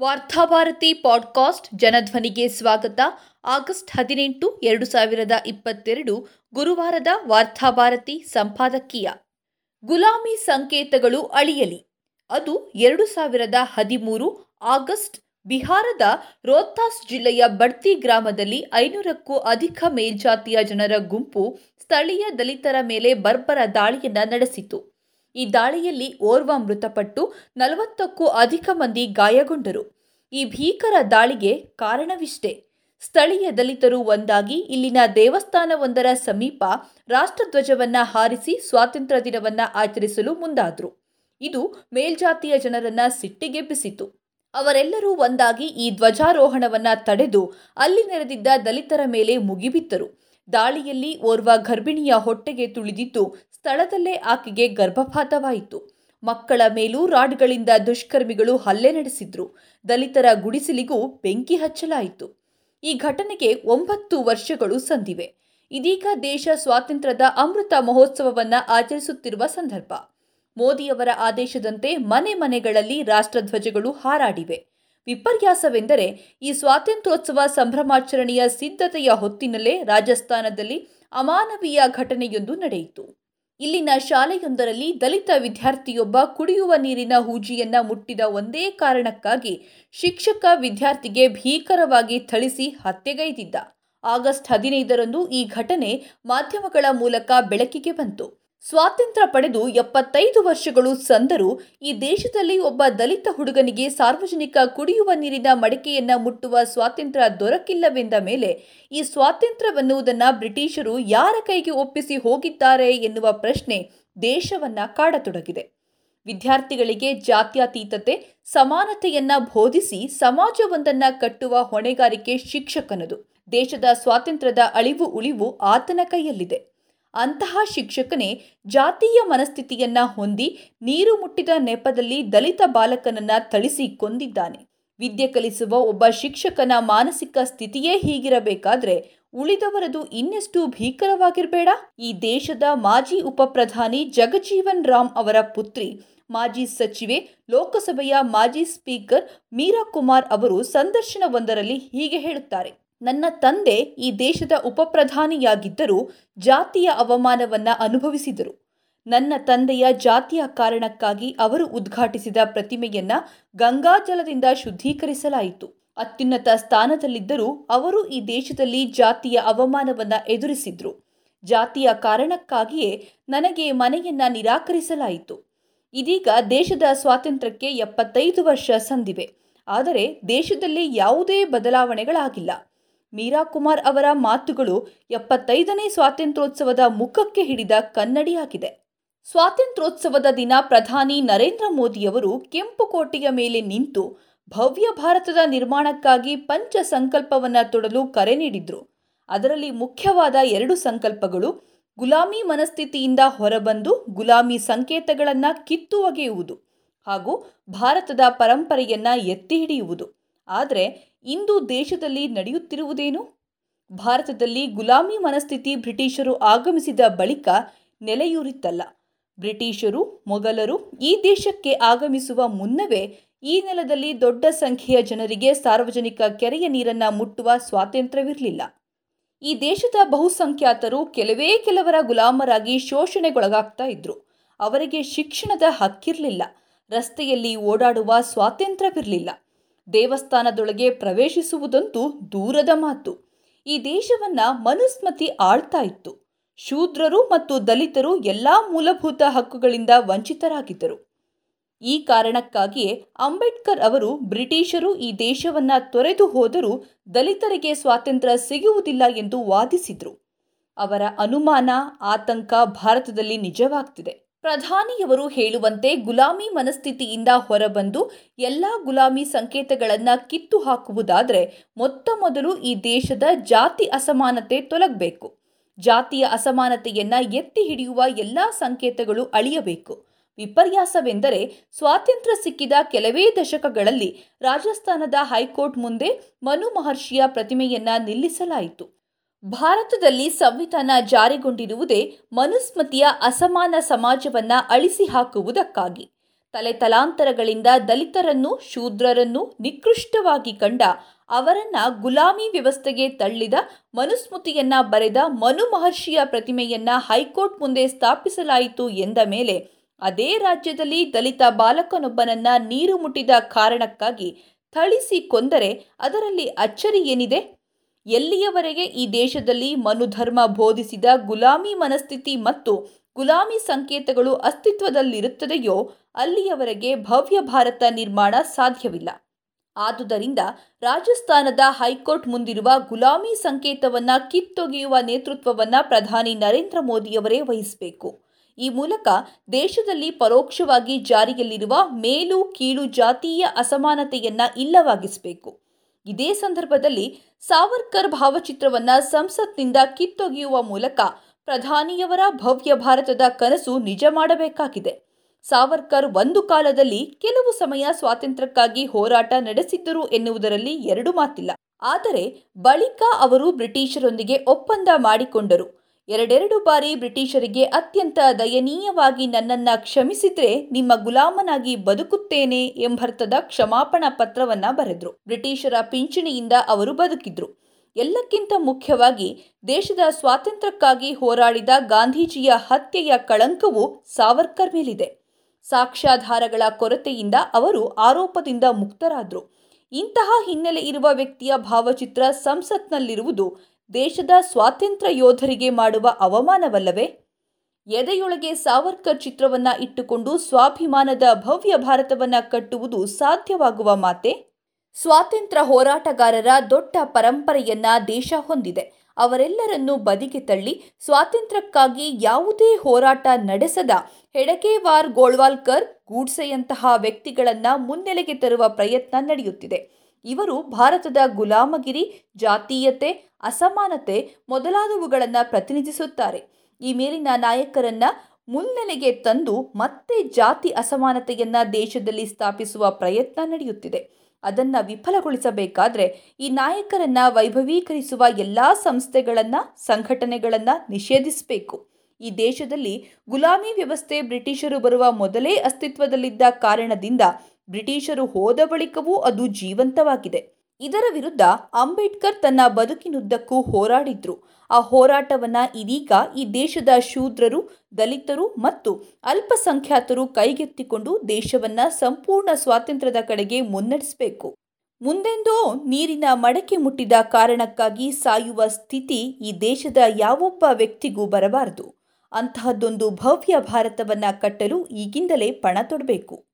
Varthabharati podcast ಜನಧ್ವನಿಗೆ ಸ್ವಾಗತ. August ಹದಿನೆಂಟು, ಎರಡು ಸಾವಿರದ ಇಪ್ಪತ್ತೆರಡು ಗುರುವಾರದ ವಾರ್ತಾಭಾರತಿ ಸಂಪಾದಕೀಯ. ಗುಲಾಮಿ ಸಂಕೇತಗಳು ಅಳಿಯಲಿ. ಅದು ಎರಡು ಸಾವಿರದ ಹದಿಮೂರು ಆಗಸ್ಟ್ ಬಿಹಾರದ ರೋಹ್ತಾಸ್ ಜಿಲ್ಲೆಯ ಬಡ್ತಿ ಗ್ರಾಮದಲ್ಲಿ ಐನೂರಕ್ಕೂ ಅಧಿಕ ಮೇಲ್ಜಾತಿಯ ಜನರ ಗುಂಪು ಸ್ಥಳೀಯ ದಲಿತರ ಮೇಲೆ ಬರ್ಬರ ದಾಳಿಯನ್ನು ನಡೆಸಿತು ಈ ದಾಳಿಯಲ್ಲಿ ಓರ್ವ ಮೃತಪಟ್ಟು ನಲವತ್ತಕ್ಕೂ ಅಧಿಕ ಮಂದಿ ಗಾಯಗೊಂಡರು. ಈ ಭೀಕರ ದಾಳಿಗೆ ಕಾರಣವಿಷ್ಟೇ. ಸ್ಥಳೀಯ ದಲಿತರು ಒಂದಾಗಿ ಇಲ್ಲಿನ ದೇವಸ್ಥಾನವೊಂದರ ಸಮೀಪ ರಾಷ್ಟ್ರಧ್ವಜವನ್ನ ಹಾರಿಸಿ ಸ್ವಾತಂತ್ರ್ಯ ದಿನವನ್ನ ಆಚರಿಸಲು ಮುಂದಾದ್ರು. ಇದು ಮೇಲ್ಜಾತಿಯ ಜನರನ್ನ ಸಿಟ್ಟಿಗೆಬ್ಬಿಸಿತು ಅವರೆಲ್ಲರೂ ಒಂದಾಗಿ ಈ ಧ್ವಜಾರೋಹಣವನ್ನ ತಡೆದು ಅಲ್ಲಿ ನೆರೆದಿದ್ದ ದಲಿತರ ಮೇಲೆ ಮುಗಿಬಿತ್ತರು. ದಾಳಿಯಲ್ಲಿ ಓರ್ವ ಗರ್ಭಿಣಿಯ ಹೊಟ್ಟೆಗೆ ತುಳಿದಿದ್ದು ಸ್ಥಳದಲ್ಲೇ ಆಕೆಗೆ ಗರ್ಭಪಾತವಾಯಿತು. ಮಕ್ಕಳ ಮೇಲೂ ರಾಡ್ಗಳಿಂದ ದುಷ್ಕರ್ಮಿಗಳು ಹಲ್ಲೆ ನಡೆಸಿದ್ರು. ದಲಿತರ ಗುಡಿಸಲಿಗೂ ಬೆಂಕಿ ಹಚ್ಚಲಾಯಿತು. ಈ ಘಟನೆಗೆ ಒಂಬತ್ತು ವರ್ಷಗಳು ಸಂದಿವೆ. ಇದೀಗ ದೇಶ ಸ್ವಾತಂತ್ರ್ಯದ ಅಮೃತ ಮಹೋತ್ಸವವನ್ನ ಆಚರಿಸುತ್ತಿರುವ ಸಂದರ್ಭ. ಮೋದಿಯವರ ಆದೇಶದಂತೆ ಮನೆ ಮನೆಗಳಲ್ಲಿ ರಾಷ್ಟ್ರಧ್ವಜಗಳು ಹಾರಾಡಿವೆ. ವಿಪರ್ಯಾಸವೆಂದರೆ ಈ ಸ್ವಾತಂತ್ರ್ಯೋತ್ಸವ ಸಂಭ್ರಮಾಚರಣೆಯ ಸಿದ್ಧತೆಯ ಹೊತ್ತಿನಲ್ಲೇ ರಾಜಸ್ಥಾನದಲ್ಲಿ ಅಮಾನವೀಯ ಘಟನೆಯೊಂದು ನಡೆಯಿತು. ಇಲ್ಲಿನ ಶಾಲೆಯೊಂದರಲ್ಲಿ ದಲಿತ ವಿದ್ಯಾರ್ಥಿಯೊಬ್ಬ ಕುಡಿಯುವ ನೀರಿನ ಹೂಜಿಯನ್ನ ಮುಟ್ಟಿದ ಒಂದೇ ಕಾರಣಕ್ಕಾಗಿ ಶಿಕ್ಷಕ ವಿದ್ಯಾರ್ಥಿಗೆ ಭೀಕರವಾಗಿ ಥಳಿಸಿ ಹತ್ಯೆಗೈದಿದ್ದ. ಆಗಸ್ಟ್ ಹದಿನೈದರಂದು ಈ ಘಟನೆ ಮಾಧ್ಯಮಗಳ ಮೂಲಕ ಬೆಳಕಿಗೆ ಬಂತು. ಸ್ವಾತಂತ್ರ್ಯ ಪಡೆದು ಎಪ್ಪತ್ತೈದು ವರ್ಷಗಳು ಸಂದರೂ, ಈ ದೇಶದಲ್ಲಿ ಒಬ್ಬ ದಲಿತ ಹುಡುಗನಿಗೆ ಸಾರ್ವಜನಿಕ ಕುಡಿಯುವ ನೀರಿನ ಮಡಿಕೆಯನ್ನು ಮುಟ್ಟುವ ಸ್ವಾತಂತ್ರ್ಯ ದೊರಕಿಲ್ಲವೆಂದ ಮೇಲೆ ಈ ಸ್ವಾತಂತ್ರ್ಯವೆನ್ನುವುದನ್ನು ಬ್ರಿಟಿಷರು ಯಾರ ಕೈಗೆ ಒಪ್ಪಿಸಿ ಹೋಗಿದ್ದಾರೆ ಎನ್ನುವ ಪ್ರಶ್ನೆ ದೇಶವನ್ನ ಕಾಡತೊಡಗಿದೆ. ವಿದ್ಯಾರ್ಥಿಗಳಿಗೆ ಜಾತ್ಯತೀತತೆ, ಸಮಾನತೆಯನ್ನ ಬೋಧಿಸಿ ಸಮಾಜವೊಂದನ್ನ ಕಟ್ಟುವ ಹೊಣೆಗಾರಿಕೆ ಶಿಕ್ಷಕನದು. ದೇಶದ ಸ್ವಾತಂತ್ರ್ಯದ ಅಳಿವು ಉಳಿವು ಆತನ ಕೈಯಲ್ಲಿದೆ. ಅಂತಹ ಶಿಕ್ಷಕನೇ ಜಾತೀಯ ಮನಸ್ಥಿತಿಯನ್ನ ಹೊಂದಿ ನೀರು ಮುಟ್ಟಿದ ನೆಪದಲ್ಲಿ ದಲಿತ ಬಾಲಕನನ್ನ ಥಳಿಸಿ ಕೊಂದಿದ್ದಾನೆ. ವಿದ್ಯೆ ಕಲಿಸುವ ಒಬ್ಬ ಶಿಕ್ಷಕನ ಮಾನಸಿಕ ಸ್ಥಿತಿಯೇ ಹೀಗಿರಬೇಕಾದ್ರೆ ಉಳಿದವರದು ಇನ್ನೆಷ್ಟು ಭೀಕರವಾಗಿರಬೇಡ? ಈ ದೇಶದ ಮಾಜಿ ಉಪಪ್ರಧಾನಿ ಜಗಜೀವನ್ ರಾಮ್ ಅವರ ಪುತ್ರಿ, ಮಾಜಿ ಸಚಿವೆ, ಲೋಕಸಭೆಯ ಮಾಜಿ ಸ್ಪೀಕರ್ ಮೀರಾ ಕುಮಾರ್ ಅವರು ಸಂದರ್ಶನವೊಂದರಲ್ಲಿ ಹೀಗೆ ಹೇಳುತ್ತಾರೆ. ನನ್ನ ತಂದೆ ಈ ದೇಶದ ಉಪಪ್ರಧಾನಿಯಾಗಿದ್ದರೂ ಜಾತಿಯ ಅವಮಾನವನ್ನು ಅನುಭವಿಸಿದರು. ನನ್ನ ತಂದೆಯ ಜಾತಿಯ ಕಾರಣಕ್ಕಾಗಿ ಅವರು ಉದ್ಘಾಟಿಸಿದ ಪ್ರತಿಮೆಯನ್ನ ಗಂಗಾಜಲದಿಂದ ಶುದ್ಧೀಕರಿಸಲಾಯಿತು. ಅತ್ಯುನ್ನತ ಸ್ಥಾನದಲ್ಲಿದ್ದರೂ ಅವರು ಈ ದೇಶದಲ್ಲಿ ಜಾತಿಯ ಅವಮಾನವನ್ನು ಎದುರಿಸಿದ್ರು. ಜಾತಿಯ ಕಾರಣಕ್ಕಾಗಿಯೇ ನನಗೆ ಮನೆಯನ್ನ ನಿರಾಕರಿಸಲಾಯಿತು. ಇದೀಗ ದೇಶದ ಸ್ವಾತಂತ್ರ್ಯಕ್ಕೆ ಎಪ್ಪತ್ತೈದು ವರ್ಷ ಸಂದಿವೆ. ಆದರೆ ದೇಶದಲ್ಲಿ ಯಾವುದೇ ಬದಲಾವಣೆಗಳಾಗಿಲ್ಲ. ಮೀರಾ ಕುಮಾರ್ ಅವರ ಮಾತುಗಳು ಎಪ್ಪತ್ತೈದನೇ ಸ್ವಾತಂತ್ರ್ಯೋತ್ಸವದ ಮುಖಕ್ಕೆ ಹಿಡಿದ ಕನ್ನಡಿಯಾಗಿದೆ ಸ್ವಾತಂತ್ರ್ಯೋತ್ಸವದ ದಿನ ಪ್ರಧಾನಿ ನರೇಂದ್ರ ಮೋದಿಯವರು ಕೆಂಪು ಕೋಟೆಯ ಮೇಲೆ ನಿಂತು ಭವ್ಯ ಭಾರತದ ನಿರ್ಮಾಣಕ್ಕಾಗಿ ಪಂಚ ಸಂಕಲ್ಪವನ್ನು ತೊಡಲು ಕರೆ ನೀಡಿದ್ರು. ಅದರಲ್ಲಿ ಮುಖ್ಯವಾದ ಎರಡು ಸಂಕಲ್ಪಗಳು, ಗುಲಾಮಿ ಮನಸ್ಥಿತಿಯಿಂದ ಹೊರಬಂದು ಗುಲಾಮಿ ಸಂಕೇತಗಳನ್ನು ಕಿತ್ತು ಒಗೆಯುವುದು ಹಾಗೂ ಭಾರತದ ಪರಂಪರೆಯನ್ನ ಎತ್ತಿ ಹಿಡಿಯುವುದು. ಆದರೆ ಇಂದು ದೇಶದಲ್ಲಿ ನಡೆಯುತ್ತಿರುವುದೇನು? ಭಾರತದಲ್ಲಿ ಗುಲಾಮಿ ಮನಸ್ಥಿತಿ ಬ್ರಿಟಿಷರು ಆಗಮಿಸಿದ ಬಳಿಕ ನೆಲೆಯೂರಿತ್ತಲ್ಲ. ಬ್ರಿಟಿಷರು, ಮೊಘಲರು ಈ ದೇಶಕ್ಕೆ ಆಗಮಿಸುವ ಮುನ್ನವೇ ಈ ನೆಲದಲ್ಲಿ ದೊಡ್ಡ ಸಂಖ್ಯೆಯ ಜನರಿಗೆ ಸಾರ್ವಜನಿಕ ಕೆರೆಯ ನೀರನ್ನು ಮುಟ್ಟುವ ಸ್ವಾತಂತ್ರ್ಯವಿರಲಿಲ್ಲ. ಈ ದೇಶದ ಬಹುಸಂಖ್ಯಾತರು ಕೆಲವೇ ಕೆಲವರ ಗುಲಾಮರಾಗಿ ಶೋಷಣೆಗೊಳಗಾಗ್ತಾ ಇದ್ರು. ಅವರಿಗೆ ಶಿಕ್ಷಣದ ಹಕ್ಕಿರಲಿಲ್ಲ. ರಸ್ತೆಯಲ್ಲಿ ಓಡಾಡುವ ಸ್ವಾತಂತ್ರ್ಯವಿರಲಿಲ್ಲ. ದೇವಸ್ಥಾನದೊಳಗೆ ಪ್ರವೇಶಿಸುವುದಂತೂ ದೂರದ ಮಾತು. ಈ ದೇಶವನ್ನ ಮನುಸ್ಮತಿ ಆಳ್ತಾ ಇತ್ತು. ಶೂದ್ರರು ಮತ್ತು ದಲಿತರು ಎಲ್ಲಾ ಮೂಲಭೂತ ಹಕ್ಕುಗಳಿಂದ ವಂಚಿತರಾಗಿದ್ದರು. ಈ ಕಾರಣಕ್ಕಾಗಿಯೇ ಅಂಬೇಡ್ಕರ್ ಅವರು ಬ್ರಿಟಿಷರು ಈ ದೇಶವನ್ನ ತೊರೆದು ಹೋದರೂ ದಲಿತರಿಗೆ ಸ್ವಾತಂತ್ರ್ಯ ಸಿಗುವುದಿಲ್ಲ ಎಂದು ವಾದಿಸಿದರು. ಅವರ ಅನುಮಾನ, ಆತಂಕ ಭಾರತದಲ್ಲಿ ನಿಜವಾಗ್ತಿದೆ. ಪ್ರಧಾನಿಯವರು ಹೇಳುವಂತೆ ಗುಲಾಮಿ ಮನಸ್ಥಿತಿಯಿಂದ ಹೊರಬಂದು ಎಲ್ಲ ಗುಲಾಮಿ ಸಂಕೇತಗಳನ್ನು ಕಿತ್ತು ಹಾಕುವುದಾದರೆ ಮೊತ್ತ ಮೊದಲು ಈ ದೇಶದ ಜಾತಿ ಅಸಮಾನತೆ ತೊಲಗಬೇಕು. ಜಾತಿಯ ಅಸಮಾನತೆಯನ್ನು ಎತ್ತಿ ಹಿಡಿಯುವ ಎಲ್ಲ ಸಂಕೇತಗಳು ಅಳಿಯಬೇಕು. ವಿಪರ್ಯಾಸವೆಂದರೆ ಸ್ವಾತಂತ್ರ್ಯ ಸಿಕ್ಕಿದ ಕೆಲವೇ ದಶಕಗಳಲ್ಲಿ ರಾಜಸ್ಥಾನದ ಹೈಕೋರ್ಟ್ ಮುಂದೆ ಮನು ಮಹರ್ಷಿಯ ಪ್ರತಿಮೆಯನ್ನು ನಿಲ್ಲಿಸಲಾಯಿತು. ಭಾರತದಲ್ಲಿ ಸಂವಿಧಾನ ಜಾರಿಗೊಂಡಿರುವುದೇ ಮನುಸ್ಮತಿಯ ಅಸಮಾನ ಸಮಾಜವನ್ನ ಅಳಿಸಿ ಹಾಕುವುದಕ್ಕಾಗಿ ತಲೆತಲಾಂತರಗಳಿಂದ ದಲಿತರನ್ನು, ಶೂದ್ರರನ್ನು ನಿಕೃಷ್ಟವಾಗಿ ಕಂಡ ಅವರನ್ನ ಗುಲಾಮಿ ವ್ಯವಸ್ಥೆಗೆ ತಳ್ಳಿದ ಮನುಸ್ಮೃತಿಯನ್ನ ಬರೆದ ಮನು ಮಹರ್ಷಿಯ ಪ್ರತಿಮೆಯನ್ನ ಹೈಕೋರ್ಟ್ ಮುಂದೆ ಸ್ಥಾಪಿಸಲಾಯಿತು ಎಂದ ಮೇಲೆ ಅದೇ ರಾಜ್ಯದಲ್ಲಿ ದಲಿತ ಬಾಲಕನೊಬ್ಬನನ್ನ ನೀರು ಮುಟ್ಟಿದ ಕಾರಣಕ್ಕಾಗಿ ಥಳಿಸಿ ಕೊಂದರೆ ಅದರಲ್ಲಿ ಅಚ್ಚರಿ ಏನಿದೆ? ಎಲ್ಲಿಯವರೆಗೆ ಈ ದೇಶದಲ್ಲಿ ಮನುಧರ್ಮ ಬೋಧಿಸಿದ ಗುಲಾಮಿ ಮನಸ್ಥಿತಿ ಮತ್ತು ಗುಲಾಮಿ ಸಂಕೇತಗಳು ಅಸ್ತಿತ್ವದಲ್ಲಿರುತ್ತದೆಯೋ ಅಲ್ಲಿಯವರೆಗೆ ಭವ್ಯ ಭಾರತ ನಿರ್ಮಾಣ ಸಾಧ್ಯವಿಲ್ಲ. ಆದುದರಿಂದ ರಾಜಸ್ಥಾನದ ಹೈಕೋರ್ಟ್ ಮುಂದಿರುವ ಗುಲಾಮಿ ಸಂಕೇತವನ್ನ ಕಿತ್ತೊಗೆಯುವ ನೇತೃತ್ವವನ್ನು ಪ್ರಧಾನಿ ನರೇಂದ್ರ ಮೋದಿಯವರೇ ವಹಿಸಬೇಕು. ಈ ಮೂಲಕ ದೇಶದಲ್ಲಿ ಪರೋಕ್ಷವಾಗಿ ಜಾರಿಯಲ್ಲಿರುವ ಮೇಲು ಕೀಳು ಜಾತೀಯ ಅಸಮಾನತೆಯನ್ನು ಇಲ್ಲವಾಗಿಸಬೇಕು. ಇದೇ ಸಂದರ್ಭದಲ್ಲಿ ಸಾವರ್ಕರ್ ಭಾವಚಿತ್ರವನ್ನು ಸಂಸತ್ನಿಂದ ಕಿತ್ತೊಗೆಯುವ ಮೂಲಕ ಪ್ರಧಾನಿಯವರ ಭವ್ಯ ಭಾರತದ ಕನಸು ನಿಜ ಮಾಡಬೇಕಾಗಿದೆ. ಸಾವರ್ಕರ್ ಒಂದು ಕಾಲದಲ್ಲಿ ಕೆಲವು ಸಮಯ ಸ್ವಾತಂತ್ರ್ಯಕ್ಕಾಗಿ ಹೋರಾಟ ನಡೆಸಿದ್ದರು ಎನ್ನುವುದರಲ್ಲಿ ಎರಡು ಮಾತಿಲ್ಲ. ಆದರೆ ಬಳಿಕ ಅವರು ಬ್ರಿಟಿಷರೊಂದಿಗೆ ಒಪ್ಪಂದ ಮಾಡಿಕೊಂಡರು. ಎರಡೆರಡು ಬಾರಿ ಬ್ರಿಟಿಷರಿಗೆ ಅತ್ಯಂತ ದಯನೀಯವಾಗಿ ನನ್ನನ್ನು ಕ್ಷಮಿಸಿದ್ರೆ ನಿಮ್ಮ ಗುಲಾಮನಾಗಿ ಬದುಕುತ್ತೇನೆ ಎಂಬರ್ಥದ ಕ್ಷಮಾಪಣಾ ಪತ್ರವನ್ನ ಬರೆದ್ರು. ಬ್ರಿಟಿಷರ ಪಿಂಚಣಿಯಿಂದ ಅವರು ಬದುಕಿದ್ರು. ಎಲ್ಲಕ್ಕಿಂತ ಮುಖ್ಯವಾಗಿ ದೇಶದ ಸ್ವಾತಂತ್ರ್ಯಕ್ಕಾಗಿ ಹೋರಾಡಿದ ಗಾಂಧೀಜಿಯ ಹತ್ಯೆಯ ಕಳಂಕವು ಸಾವರ್ಕರ್ ಮೇಲಿದೆ. ಸಾಕ್ಷ್ಯಾಧಾರಗಳ ಕೊರತೆಯಿಂದ ಅವರು ಆರೋಪದಿಂದ ಮುಕ್ತರಾದರು. ಇಂತಹ ಹಿನ್ನೆಲೆ ಇರುವ ವ್ಯಕ್ತಿಯ ಭಾವಚಿತ್ರ ಸಂಸತ್ನಲ್ಲಿರುವುದು ದೇಶದ ಸ್ವಾತಂತ್ರ್ಯ ಯೋಧರಿಗೆ ಮಾಡುವ ಅವಮಾನವಲ್ಲವೇ? ಎದೆಯೊಳಗೆ ಸಾವರ್ಕರ್ ಚಿತ್ರವನ್ನ ಇಟ್ಟುಕೊಂಡು ಸ್ವಾಭಿಮಾನದ ಭವ್ಯ ಭಾರತವನ್ನ ಕಟ್ಟುವುದು ಸಾಧ್ಯವಾಗುವ ಮಾತೆ? ಸ್ವಾತಂತ್ರ್ಯ ಹೋರಾಟಗಾರರ ದೊಡ್ಡ ಪರಂಪರೆಯನ್ನ ದೇಶ ಹೊಂದಿದೆ. ಅವರೆಲ್ಲರನ್ನು ಬದಿಗೆ ತಳ್ಳಿ ಸ್ವಾತಂತ್ರ್ಯಕ್ಕಾಗಿ ಯಾವುದೇ ಹೋರಾಟ ನಡೆಸದ ಹೆಡಕೇವಾರ್ ಗೋಳ್ವಾಲ್ಕರ್ ಗೂಡ್ಸೆಯಂತಹ ವ್ಯಕ್ತಿಗಳನ್ನ ಮುನ್ನೆಲೆಗೆ ತರುವ ಪ್ರಯತ್ನ ನಡೆಯುತ್ತಿದೆ. ಇವರು ಭಾರತದ ಗುಲಾಮಗಿರಿ, ಜಾತೀಯತೆ, ಅಸಮಾನತೆ ಮೊದಲಾದವುಗಳನ್ನು ಪ್ರತಿನಿಧಿಸುತ್ತಾರೆ. ಈ ಮೇಲಿನ ನಾಯಕರನ್ನು ಮುನ್ನೆಲೆಗೆ ತಂದು ಮತ್ತೆ ಜಾತಿ ಅಸಮಾನತೆಯನ್ನು ದೇಶದಲ್ಲಿ ಸ್ಥಾಪಿಸುವ ಪ್ರಯತ್ನ ನಡೆಯುತ್ತಿದೆ. ಅದನ್ನು ವಿಫಲಗೊಳಿಸಬೇಕಾದರೆ ಈ ನಾಯಕರನ್ನು ವೈಭವೀಕರಿಸುವ ಎಲ್ಲಾ ಸಂಸ್ಥೆಗಳನ್ನ, ಸಂಘಟನೆಗಳನ್ನ ನಿಷೇಧಿಸಬೇಕು. ಈ ದೇಶದಲ್ಲಿ ಗುಲಾಮಿ ವ್ಯವಸ್ಥೆ ಬ್ರಿಟಿಷರು ಬರುವ ಮೊದಲೇ ಅಸ್ತಿತ್ವದಲ್ಲಿದ್ದ ಕಾರಣದಿಂದ ಬ್ರಿಟಿಷರು ಹೋದ ಬಳಿಕವೂ ಅದು ಜೀವಂತವಾಗಿದೆ. ಇದರ ವಿರುದ್ಧ ಅಂಬೇಡ್ಕರ್ ತನ್ನ ಬದುಕಿನುದ್ದಕ್ಕೂ ಹೋರಾಡಿದ್ರು. ಆ ಹೋರಾಟವನ್ನ ಇದೀಗ ಈ ದೇಶದ ಶೂದ್ರರು, ದಲಿತರು ಮತ್ತು ಅಲ್ಪಸಂಖ್ಯಾತರು ಕೈಗೆತ್ತಿಕೊಂಡು ದೇಶವನ್ನ ಸಂಪೂರ್ಣ ಸ್ವಾತಂತ್ರ್ಯದ ಕಡೆಗೆ ಮುನ್ನಡೆಸಬೇಕು. ಮುಂದೆಂದೋ ನೀರಿನ ಮಡಕೆ ಮುಟ್ಟಿದ ಕಾರಣಕ್ಕಾಗಿ ಸಾಯುವ ಸ್ಥಿತಿ ಈ ದೇಶದ ಯಾವೊಬ್ಬ ವ್ಯಕ್ತಿಗೂ ಬರಬಾರದು. ಅಂತಹದ್ದೊಂದು ಭವ್ಯ ಭಾರತವನ್ನ ಕಟ್ಟಲು ಈಗಿಂದಲೇ ಪಣ ತೊಡಬೇಕು.